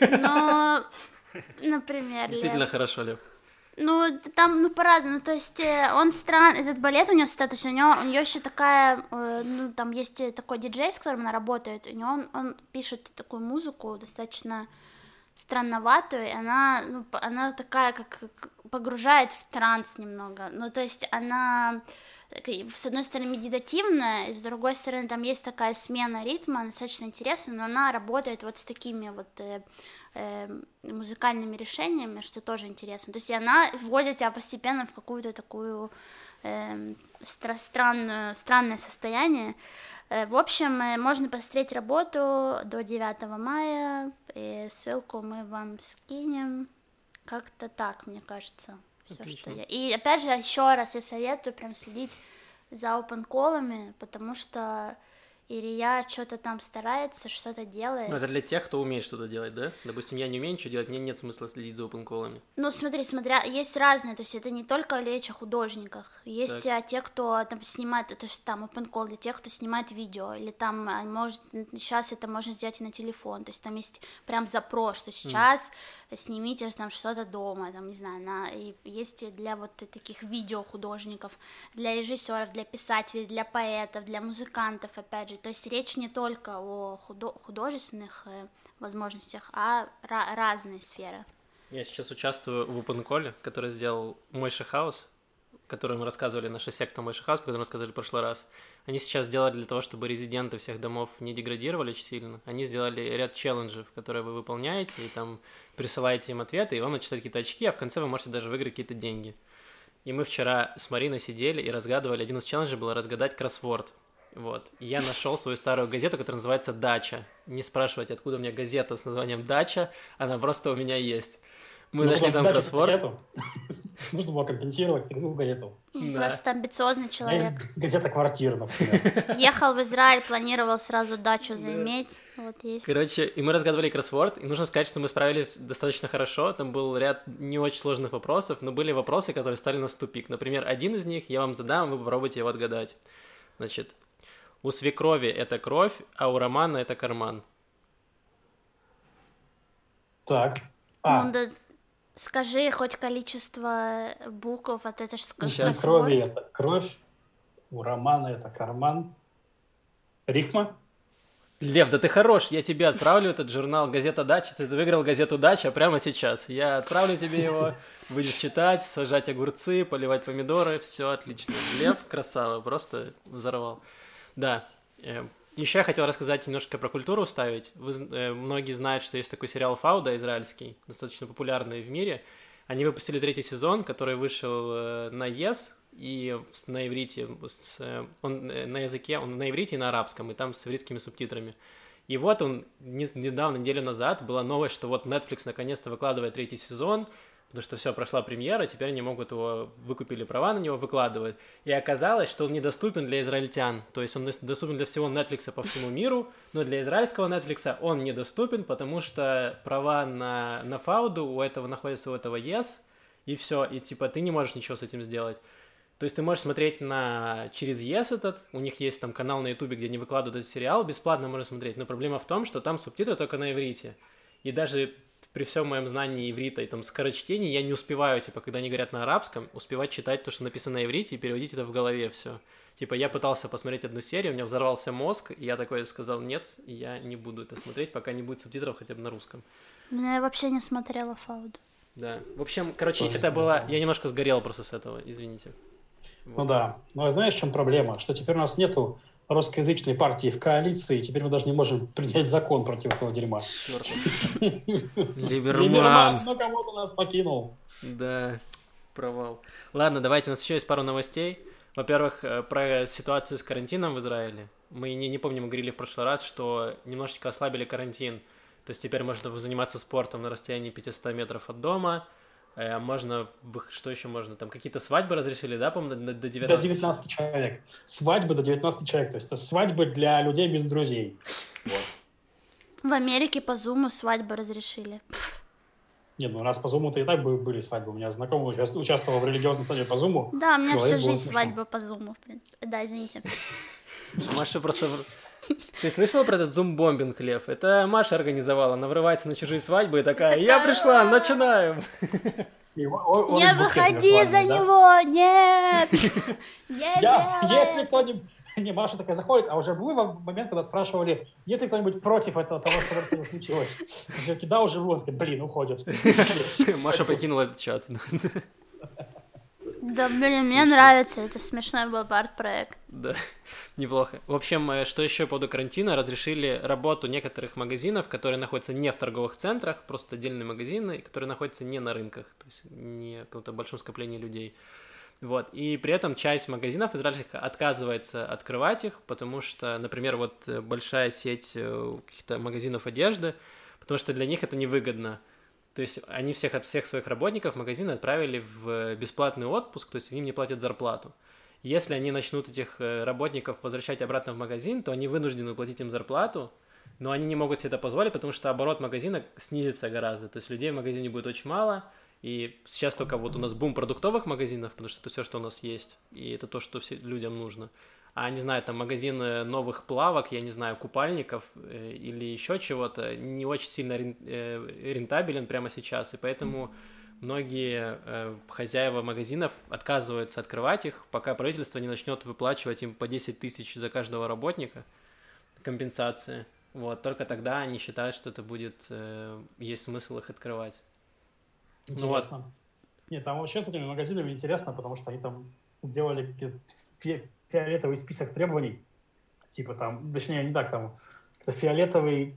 Но Например. Действительно хорошо, Лев. Ну, там, ну, по-разному, то есть э, он странный, этот балет у него, кстати, у него, у нее еще такая, э, ну, там есть такой диджей, с которым она работает, у него он, он пишет такую музыку достаточно странноватую, она, ну, она такая, как погружает в транс немного, ну, то есть она с одной стороны медитативная, с другой стороны там есть такая смена ритма, достаточно интересная, но она работает вот с такими вот э, э, музыкальными решениями, что тоже интересно. То есть она вводит тебя постепенно в какую-то такую э, стра- странную, странное состояние. Э, в общем, э, можно посмотреть работу до 9 мая, и ссылку мы вам скинем. Как-то так, мне кажется. Все, что я. И опять же, еще раз я советую прям следить за опенколами, потому что или что-то там старается, что-то делает. Ну, это для тех, кто умеет что-то делать, да? Допустим, я не умею ничего делать, мне нет смысла следить за опенколами. Ну, смотри, смотря, есть разные, то есть это не только речь о художниках, есть так. а, те, кто там снимает, то есть там опенкол для тех, кто снимает видео, или там, а, может, сейчас это можно сделать и на телефон, то есть там есть прям запрос, что сейчас mm. Снимите там что-то дома, там, не знаю, на, и есть для вот таких видео художников, для режиссеров, для писателей, для поэтов, для музыкантов, опять же, то есть речь не только о худо- художественных э, возможностях, а ra- разные сферы. Я сейчас участвую в OpenCall, который сделал Мойша Хаус, который мы рассказывали, наша секта Мойша Хаус, который мы рассказывали в прошлый раз. Они сейчас сделали для того, чтобы резиденты всех домов не деградировали очень сильно. Они сделали ряд челленджев, которые вы выполняете, и там присылаете им ответы, и вам начитают какие-то очки, а в конце вы можете даже выиграть какие-то деньги. И мы вчера с Мариной сидели и разгадывали, один из челленджей был разгадать кроссворд. Вот. И я нашел свою старую газету, которая называется «Дача». Не спрашивайте, откуда у меня газета с названием «Дача», она просто у меня есть. Мы ну, нашли там кроссворд. Нужно было компенсировать такую газету. Просто амбициозный человек. Газета «Квартира», например. [LAUGHS] Ехал в Израиль, планировал сразу дачу заиметь. Вот есть. Короче, и мы разгадывали кроссворд, и нужно сказать, что мы справились достаточно хорошо. Там был ряд не очень сложных вопросов, но были вопросы, которые стали нас в тупик. Например, один из них я вам задам, вы попробуйте его отгадать. Значит, у свекрови это кровь, а у Романа это карман. Так. А. Ну, да, скажи хоть количество букв, а это же У крови это кровь, у Романа это карман. Рифма? Лев, да ты хорош, я тебе отправлю этот журнал «Газета Дача», ты выиграл «Газету Дача» прямо сейчас. Я отправлю тебе его, будешь читать, сажать огурцы, поливать помидоры, все отлично. Лев красава, просто взорвал. Да. Э, Еще я хотел рассказать немножко про культуру вставить. Вы, э, многие знают, что есть такой сериал «Фауда» израильский, достаточно популярный в мире. Они выпустили третий сезон, который вышел э, на ЕС, и на иврите, он на языке, он на иврите и на арабском, и там с ивритскими субтитрами. И вот он недавно, неделю назад, была новость, что вот Netflix наконец-то выкладывает третий сезон, потому что все, прошла премьера, теперь они могут его, выкупили права на него, выкладывать. И оказалось, что он недоступен для израильтян, то есть он доступен для всего Netflix по всему миру, но для израильского Netflix он недоступен, потому что права на, на фауду у этого находятся у этого yes, и все, и типа ты не можешь ничего с этим сделать. То есть ты можешь смотреть на через Yes этот, у них есть там канал на Ютубе, где они выкладывают этот сериал, бесплатно можно смотреть, но проблема в том, что там субтитры только на иврите. И даже при всем моем знании иврита и там скорочтении я не успеваю, типа, когда они говорят на арабском, успевать читать то, что написано на иврите и переводить это в голове все. Типа, я пытался посмотреть одну серию, у меня взорвался мозг, и я такой сказал, нет, я не буду это смотреть, пока не будет субтитров хотя бы на русском. Ну, я вообще не смотрела Фауду. Да. В общем, короче, это было... Я немножко сгорел просто с этого, извините. Вот. Ну да. Ну а знаешь, в чем проблема? Что теперь у нас нету русскоязычной партии в коалиции, теперь мы даже не можем принять закон против этого дерьма. [LAUGHS] Либерман. Ну кого-то нас покинул. Да, провал. Ладно, давайте, у нас еще есть пару новостей. Во-первых, э, про ситуацию с карантином в Израиле. Мы не, не помню, мы говорили в прошлый раз, что немножечко ослабили карантин. То есть теперь можно заниматься спортом на расстоянии 500 метров от дома. Э, можно, что еще можно? Там какие-то свадьбы разрешили, да, по-моему, до, до 19? До 19 человек. Свадьбы до 19 человек. То есть это свадьбы для людей без друзей. Вот. В Америке по Зуму свадьбы разрешили. Нет, ну раз по Зуму-то и так были свадьбы. У меня знакомый участвовал в религиозной свадьбе по Зуму. Да, у меня всю жизнь свадьба по Зуму. Да, извините. Маша просто... Ты слышала про этот зум-бомбинг, Лев? Это Маша организовала. Она врывается на чужие свадьбы и такая, я пришла, начинаем. Не выходи за него, нет! [LAUGHS] Если кто-нибудь [LAUGHS] не, Маша такая заходит, а уже был момент, когда спрашивали, есть ли кто-нибудь против этого того, что случилось. Я да, уже был. Блин, уходит. [LAUGHS] Маша покинула этот чат. Да, блин, мне нравится, это смешной был арт-проект. Да, [LAUGHS] неплохо. В общем, э, что еще по поводу карантина, разрешили работу некоторых магазинов, которые находятся не в торговых центрах, просто отдельные магазины, которые находятся не на рынках, то есть не в каком-то большом скоплении людей. Вот. И при этом часть магазинов израильских отказывается открывать их, потому что, например, вот э, большая сеть э, каких-то магазинов одежды, потому что для них это невыгодно. То есть они всех всех своих работников магазины отправили в бесплатный отпуск, то есть им не платят зарплату. Если они начнут этих э, работников возвращать обратно в магазин, то они вынуждены платить им зарплату, но они не могут себе это позволить, потому что оборот магазина снизится гораздо. То есть людей в магазине будет очень мало, и сейчас только вот у нас бум продуктовых магазинов, потому что это все, что у нас есть, и это то, что все, людям нужно. А, не знаю, там магазины новых плавок, я не знаю, купальников э, или еще чего-то, не очень сильно э, рентабелен прямо сейчас, и поэтому многие э, хозяева магазинов отказываются открывать их, пока правительство не начнет выплачивать им по 10 тысяч за каждого работника компенсации. Вот, только тогда они считают, что это будет, э, есть смысл их открывать. Интересно. Ну, вот. Нет, там вообще с этими магазинами интересно, потому что они там сделали фиолетовый список требований. Типа там, точнее, не так, там, это фиолетовый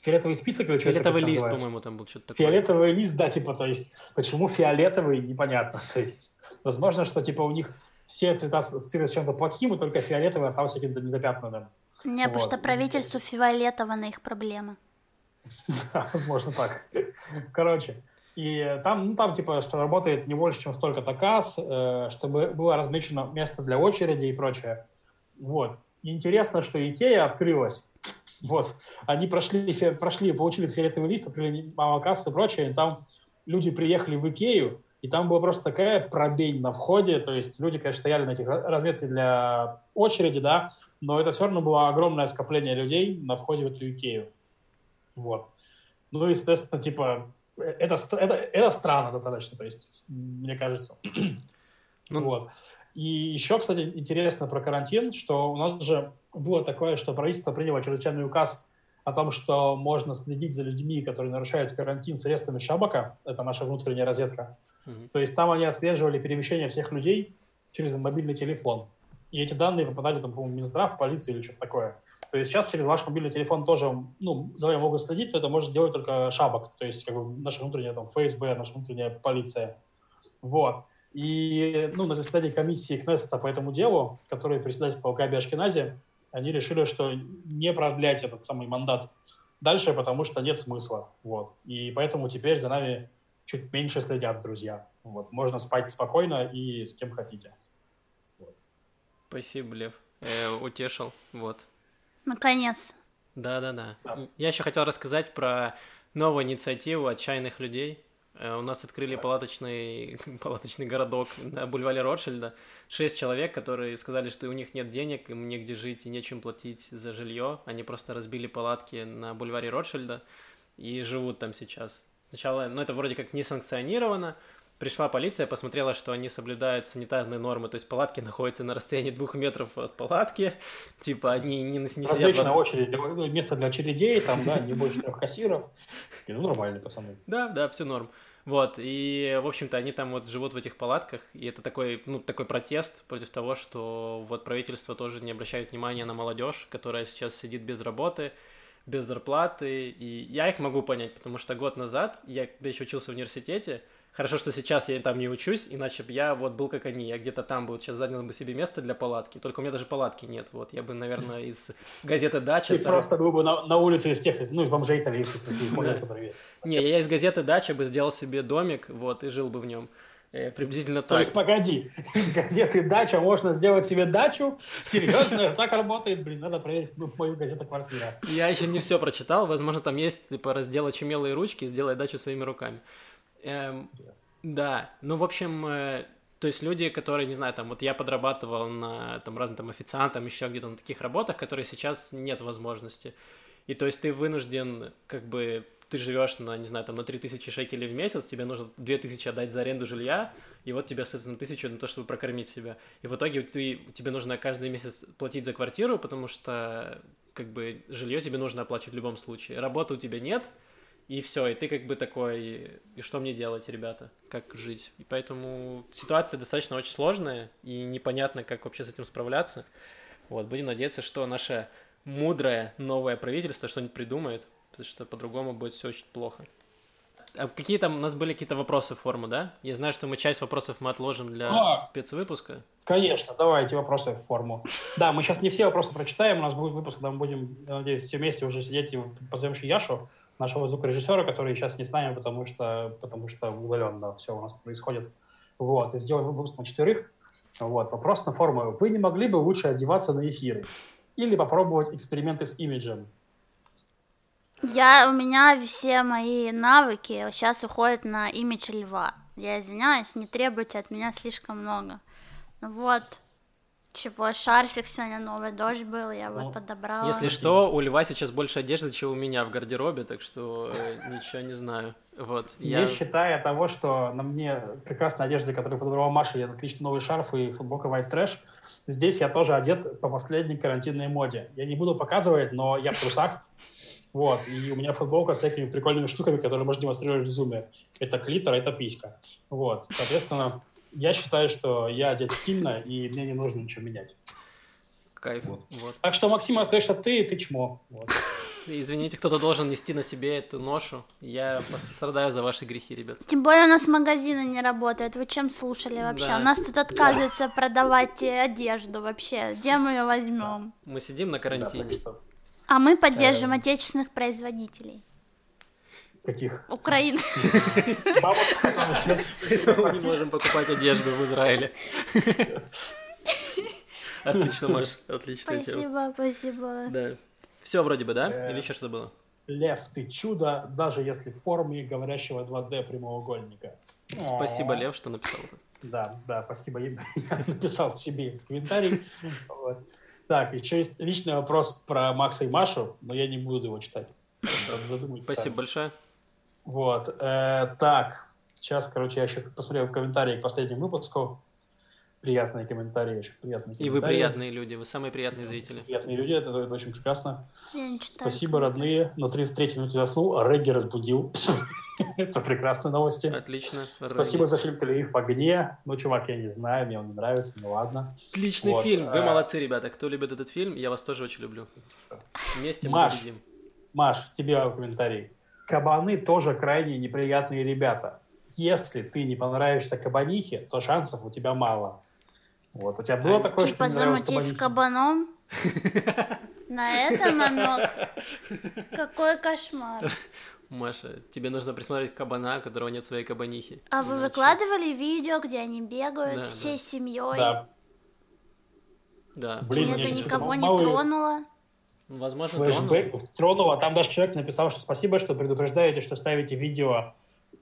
фиолетовый список или Фиолетовый лист, по-моему, там был что-то такое. Фиолетовый лист, да, типа, то есть, почему фиолетовый, непонятно. [LAUGHS] То есть, возможно, что, типа, у них все цвета с чем-то плохим, и только фиолетовый остался каким-то незапятнанным. Не, вот. потому что правительству фиолетово на их проблемы. [LAUGHS] Да, возможно так. Короче, и там, ну, там типа, что работает не больше, чем столько-то касс, э, чтобы было размечено место для очереди и прочее. Вот. И интересно, что Икея открылась. Вот. Они прошли, прошли получили фиолетовый лист, открыли мало кассы и прочее. И там люди приехали в Икею, и там была просто такая пробень на входе. То есть люди, конечно, стояли на этих разметках для очереди, да, но это все равно было огромное скопление людей на входе в эту Икею. Вот. Ну, естественно, типа, это, это, это странно достаточно, то есть, мне кажется. [CLEARS THROAT] Ну, вот. И еще, кстати, интересно про карантин, что у нас же было такое, что правительство приняло чрезвычайный указ о том, что можно следить за людьми, которые нарушают карантин средствами Шабака, это наша внутренняя разведка. Mm-hmm. То есть там они отслеживали перемещение всех людей через мобильный телефон. И эти данные попадали, там, по-моему, в Минздрав, в полицию или что-то такое. То есть сейчас через ваш мобильный телефон тоже, ну, за вами могут следить, но это может сделать только Шабак, то есть как бы наша внутренняя там ФСБ, наша внутренняя полиция. Вот. И ну, на заседании комиссии Кнессета по этому делу, который председательствовал Габи Ашкенази, они решили, что не продлять этот самый мандат дальше, потому что нет смысла. Вот. И поэтому теперь за нами чуть меньше следят друзья. Вот. Можно спать спокойно и с кем хотите. Вот. Спасибо, Лев. Э, утешил. Вот. Наконец. Да-да-да. Я еще хотел рассказать про новую инициативу отчаянных людей. Э, у нас открыли палаточный, [LAUGHS] палаточный городок на бульваре Ротшильда. Шесть человек, которые сказали, что у них нет денег, им негде жить и нечем платить за жилье. Они просто разбили палатки на бульваре Ротшильда и живут там сейчас. сначала, ну, это вроде как не санкционировано, пришла полиция, посмотрела, что они соблюдают санитарные нормы, то есть палатки находятся на расстоянии двух метров от палатки, типа они не, не сидят... Различная в... очередь, место для очередей, там, да, не больше трех кассиров. Ну, нормально, пацаны. Да, да, все норм. Вот, и, в общем-то, они там вот живут в этих палатках, и это такой, ну, такой протест против того, что вот правительство тоже не обращает внимания на молодежь, которая сейчас сидит без работы, без зарплаты, и я их могу понять, потому что год назад, я когда еще учился в университете, Хорошо, что сейчас я там не учусь, иначе бы я вот был как они, я где-то там бы сейчас занял бы себе место для палатки. Только у меня даже палатки нет, вот я бы, наверное, [LAUGHS] из газеты «Дача». Ты просто был бы на, на улице из тех, ну, из бомжей итальянцев, [LAUGHS] Не, я из газеты «Дача» бы сделал себе домик, вот, и жил бы в нем. Э, приблизительно так. То есть, погоди, [LAUGHS] из газеты «Дача» можно сделать себе дачу? Серьезно? Так работает? Блин, надо проверить мою газету «Квартира». Я еще не все прочитал. Возможно, там есть, типа, раздел «Очумелые ручки» «Сделай дачу своими руками». Эм, да, ну, в общем, э, то есть люди, которые, не знаю, там, вот я подрабатывал на там разным там официантом, еще где-то на таких работах, которые сейчас нет возможности. И то есть ты вынужден, как бы, ты живешь на, не знаю, там, на 3000 шекелей в месяц, тебе нужно 2000 отдать за аренду жилья, и вот тебе, соответственно, тысячу на то, чтобы прокормить себя. И в итоге ты, тебе нужно каждый месяц платить за квартиру, потому что, как бы, жилье тебе нужно оплачивать в любом случае. Работы у тебя нет, и все, и ты как бы такой, и что мне делать, ребята, как жить? И поэтому ситуация достаточно очень сложная, и непонятно, как вообще с этим справляться. Вот, будем надеяться, что наше мудрое новое правительство что-нибудь придумает, потому что по-другому будет все очень плохо. А какие там у нас были какие-то вопросы в форму, да? Я знаю, что мы часть вопросов мы отложим для а, спецвыпуска. Конечно, давайте вопросы в форму. Да, мы сейчас не все вопросы прочитаем, у нас будет выпуск, когда мы будем, надеюсь, все вместе уже сидеть и позовем Яшу нашего звукорежиссера, который сейчас не с нами, потому что, потому что удаленно все у нас происходит. Вот, и сделаем выпуск на четверых. Вот, вопрос на форумы. Вы не могли бы лучше одеваться на эфиры? Или попробовать эксперименты с имиджем? Я, у меня все мои навыки сейчас уходят на имидж льва. Я извиняюсь, не требуйте от меня слишком много. Вот, чего, шарфик сегодня новый дождь был, я ну, вот подобрала. Если что, у Льва сейчас больше одежды, чем у меня в гардеробе, так что э, [LAUGHS] ничего не знаю. Вот, я... Не считая того, что на мне прекрасная одежда, которую подобрала Маша, я отличный новый шарф и футболка White Trash, здесь я тоже одет по последней карантинной моде. Я не буду показывать, но я в трусах, вот, и у меня футболка с всякими прикольными штуками, которые можно демонстрировать в зуме. Это клитор, это писька. Вот, соответственно, я считаю, что я одет стильно, и мне не нужно ничего менять. Кайф. Вот. Вот. Так что, Максим, остаешься ты, и ты чмо. Вот. [LAUGHS] Извините, кто-то должен нести на себе эту ношу. Я страдаю за ваши грехи, ребят. Тем более у нас магазины не работают. Вы чем слушали вообще? Да. У нас тут отказываются да. продавать одежду вообще. Где мы ее возьмем? Да. Мы сидим на карантине. Да, а мы поддерживаем э... отечественных производителей. Каких? Украины. Мы не можем покупать одежду в Израиле. Отлично, Маш, отлично. Спасибо, спасибо. Да. Все вроде бы, да? Э, Или еще что было? Лев, ты чудо, даже если в форме говорящего 2D прямоугольника. Спасибо, Лев, что написал это. Да, да, спасибо. Я [LAUGHS] написал себе этот комментарий. Так, еще есть личный вопрос про Макса и Машу, но я не буду его читать. Спасибо большое. Вот. Э, так, сейчас, короче, я еще посмотрел комментарии к последнему выпуску. Приятные комментарии, очень приятные И вы приятные люди, вы самые приятные зрители. Приятные люди, это, это очень прекрасно. Спасибо, родные. Но 33 минуте заснул, а Регги разбудил. [LAUGHS] это прекрасные новости. Отлично. Спасибо за фильм «Телеев в огне». Ну, чувак, я не знаю, мне он не нравится, ну ладно. Отличный фильм, вы а, молодцы, ребята. Кто любит этот фильм, я вас тоже очень люблю. Вместе мы победим. Маш, тебе комментарий кабаны тоже крайне неприятные ребята. Если ты не понравишься кабанихе, то шансов у тебя мало. Вот, у тебя было такое, типа что замутить с кабаном? [LAUGHS] На это намек? Какой кошмар. Маша, тебе нужно присмотреть кабана, у которого нет своей кабанихи. А вы выкладывали видео, где они бегают да, всей да. семьей? Да. Да. Блин, И это никого не тронуло? Возможно, Флэшбэк тронуло. Там даже человек написал, что спасибо, что предупреждаете, что ставите видео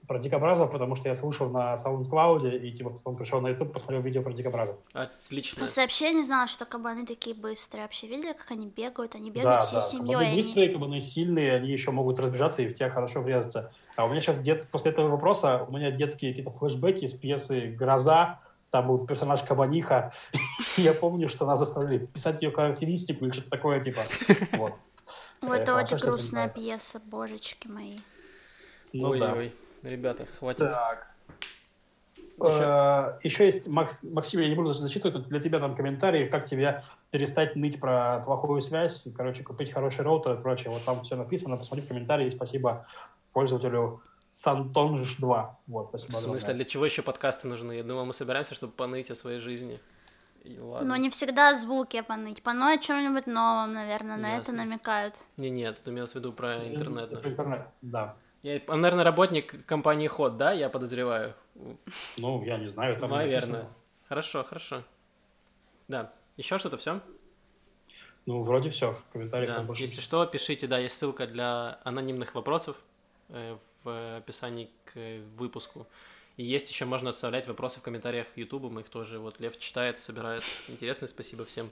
про дикобразов, потому что я слушал на SoundCloud, и типа потом пришел на YouTube, посмотрел видео про дикобразов. Отлично. Просто вообще не знала, что кабаны такие быстрые. Вообще видели, как они бегают? Они Да, бегают всей да, семьей. кабаны они- быстрые, кабаны сильные, они еще могут разбежаться и в тебя хорошо врезаться. А у меня сейчас дет... после этого вопроса у меня детские какие-то флешбеки из пьесы «Гроза», там был персонаж Кабаниха. [LAUGHS] Я помню, что нас заставили писать ее характеристику или что-то такое, типа. [LAUGHS] Вот. Ой, Э, это хорошо, очень что грустная пьеса, божечки мои. Ну да. Ой-ой. Ребята, хватит. Так. Еще- Э, Еще есть, Макс, Максим, я не буду зачитывать, но для тебя там комментарии, как тебе перестать ныть про плохую связь, короче, купить хороший роутер и прочее. Вот там все написано, посмотри в комментарии, спасибо пользователю Сантонж 2. Вот, В смысле, для чего еще подкасты нужны? Я думал, мы собираемся, чтобы поныть о своей жизни. И ладно. Но не всегда звуки поныть. Поныть о чем-нибудь новом, наверное, на это Ясно. намекают. Не, нет, тут имелось в виду про интернет. Про интернет, да. Я, он, наверное, работник компании Ход, да, я подозреваю? Ну, я не знаю, там Наверное. написано. Хорошо, хорошо. Да. Еще что-то все? Ну, вроде все, в комментариях Да. больше Если что, пишите, да, есть ссылка для анонимных вопросов в описании к э, выпуску. И есть еще, можно оставлять вопросы в комментариях в YouTube, мы их тоже, вот Лев читает, собирает. Интересно, спасибо всем.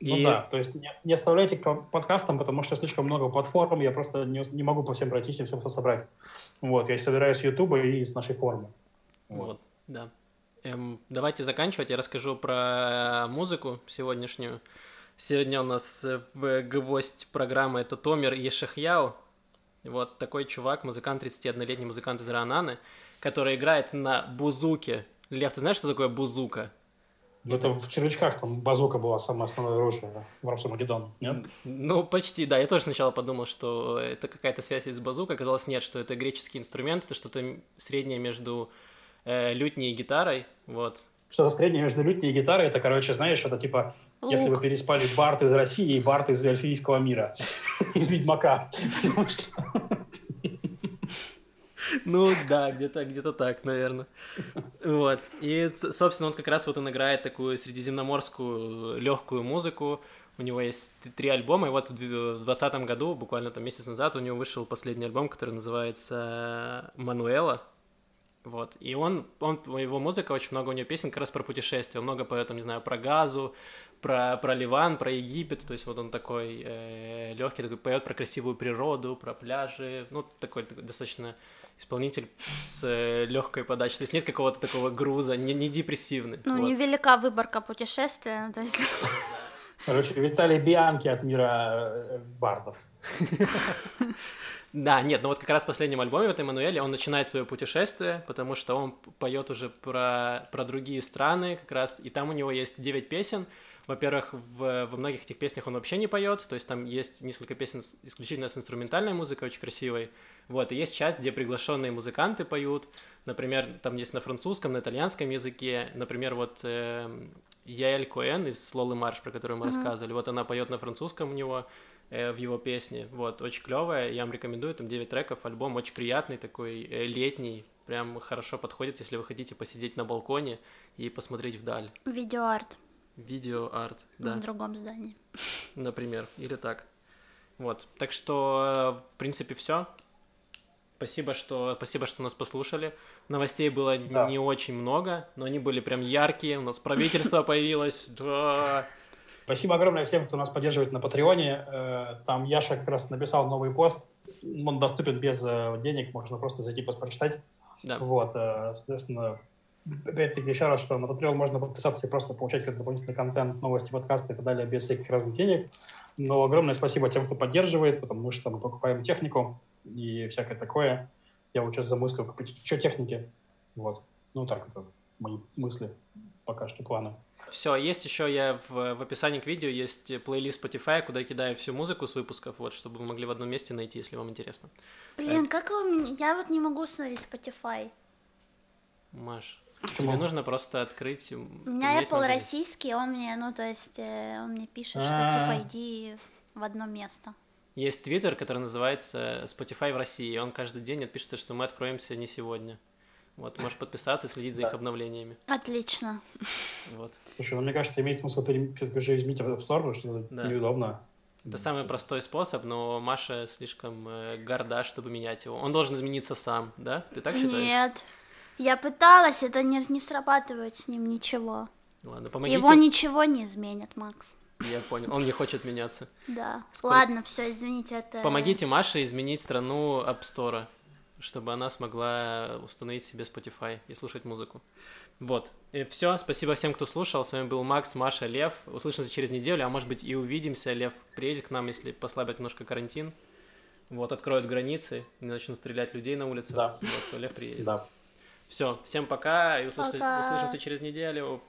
Ну И- да, то есть не, не оставляйте к подкастам, потому что слишком много платформ, я просто не, не могу по всем пройтись и все собрать. Вот, я собираю с Ютуба и с нашей форумы. Вот, Вот. да. Эм, давайте заканчивать. Я расскажу про музыку сегодняшнюю. Сегодня у нас э, в гвоздь программы это Томир Ешахьяу. Вот такой чувак, музыкант, 31-летний музыкант из Рананы, который играет на бузуке. Лев, ты знаешь, что такое бузука? Ну, это в червячках там базука была самое основное оружие в Рапсомагеддон, нет? Ну, почти, да. Я тоже сначала подумал, что это какая-то связь из базука. Оказалось, нет, что это греческий инструмент. Это что-то среднее между э, лютней и гитарой. Вот. Что-то среднее между лютней и гитарой, это, короче, знаешь, это типа, если вы Лук. переспали Барт из России и Барт из эльфийского мира, [LAUGHS] из Ведьмака. Ну да, где-то где так, наверное. Вот. И, собственно, он как раз вот он играет такую средиземноморскую легкую музыку. У него есть три альбома, и вот в дв- в двадцатом году, буквально там месяц назад, у него вышел последний альбом, который называется «Мануэла». Вот. И он, он, его музыка, очень много у него песен как раз про путешествия. Много поет, там, не знаю, про Газу, про, про Ливан, про Египет. То есть вот он такой легкий, такой поет про красивую природу, про пляжи. Ну, такой, такой достаточно исполнитель с легкой подачей. То есть нет какого-то такого груза, не, не депрессивный. Ну, Вот. невелика выборка путешествия. ну, то есть... [LAUGHS] Короче, Виталий Бианки от мира э, бардов. [LAUGHS] Да, нет, ну вот как раз в последнем альбоме в этой Мануэле он начинает свое путешествие, потому что он поет уже про, про другие страны как раз, и там у него есть 9 песен. Во-первых, в, во многих этих песнях он вообще не поет, то есть там есть несколько песен исключительно с инструментальной музыкой, очень красивой. Вот, и есть часть, где приглашенные музыканты поют, например, там есть на французском, на итальянском языке, например, вот эм, Яэль Коэн из Лолы Марш, про которую мы рассказывали, вот она поет на французском у него, э, в его песне. Вот, очень клевая, я вам рекомендую, там 9 треков, альбом очень приятный, такой э, летний, прям хорошо подходит, если вы хотите посидеть на балконе и посмотреть вдаль. Видеоарт Видео-арт, да, на другом здании. [LAUGHS] например, или так. Вот, так что, в принципе, все. Спасибо, что, спасибо, что нас послушали. Новостей было Да. не очень много, но они были прям яркие. У нас правительство [LAUGHS] появилось. Да. Спасибо огромное всем, кто нас поддерживает на Патреоне. Э, Там Яша как раз написал новый пост. Он доступен без э, денег, можно просто зайти прочитать. Да. Вот, э, соответственно, опять-таки еще раз, что на Patreon можно подписаться и просто получать как дополнительный контент, новости, подкасты и так далее без всяких разных денег. Но огромное спасибо тем, кто поддерживает, потому что мы покупаем технику и всякое такое. Я вот сейчас замыслил купить еще техники. Вот. Ну так, это мои мысли, пока что планы. Все, есть еще я в, в описании к видео есть плейлист Spotify, куда я кидаю всю музыку с выпусков, вот, чтобы вы могли в одном месте найти, если вам интересно. Блин, как у меня... Я вот не могу установить Spotify. Маш, Почему? тебе нужно просто открыть. У меня Apple российский, он мне, ну, то есть, э, он мне пишет, что, А. типа, иди в одно место. Есть твиттер, который называется Spotify в России, и он каждый день отпишется, что мы откроемся не сегодня. Вот, можешь подписаться и следить за их обновлениями. Отлично. Вот. Слушай, ну мне кажется, имеет смысл все-таки уже изменить в App Store, потому что Да. неудобно. Это самый простой способ, но Маша слишком э, горда, чтобы менять его. Он должен измениться сам, да? Ты так считаешь? Нет. Я пыталась, это не, не срабатывает с ним ничего. Ладно, помогите. Его ничего не изменит, Макс. Я понял. Он не хочет меняться. Да. Сколько- Ладно, все, извините, это... Помогите Маше изменить страну App Store, чтобы она смогла установить себе Spotify и слушать музыку. Вот. И все. Спасибо всем, кто слушал. С вами был Макс, Маша, Лев. Услышимся через неделю, а может быть и увидимся. Лев приедет к нам, если послабят немножко карантин. Вот, откроют границы, не начнут стрелять людей на улицах. Да. Вот, то Лев приедет. Да. Все, всем пока и услышимся, Пока. услышимся через неделю.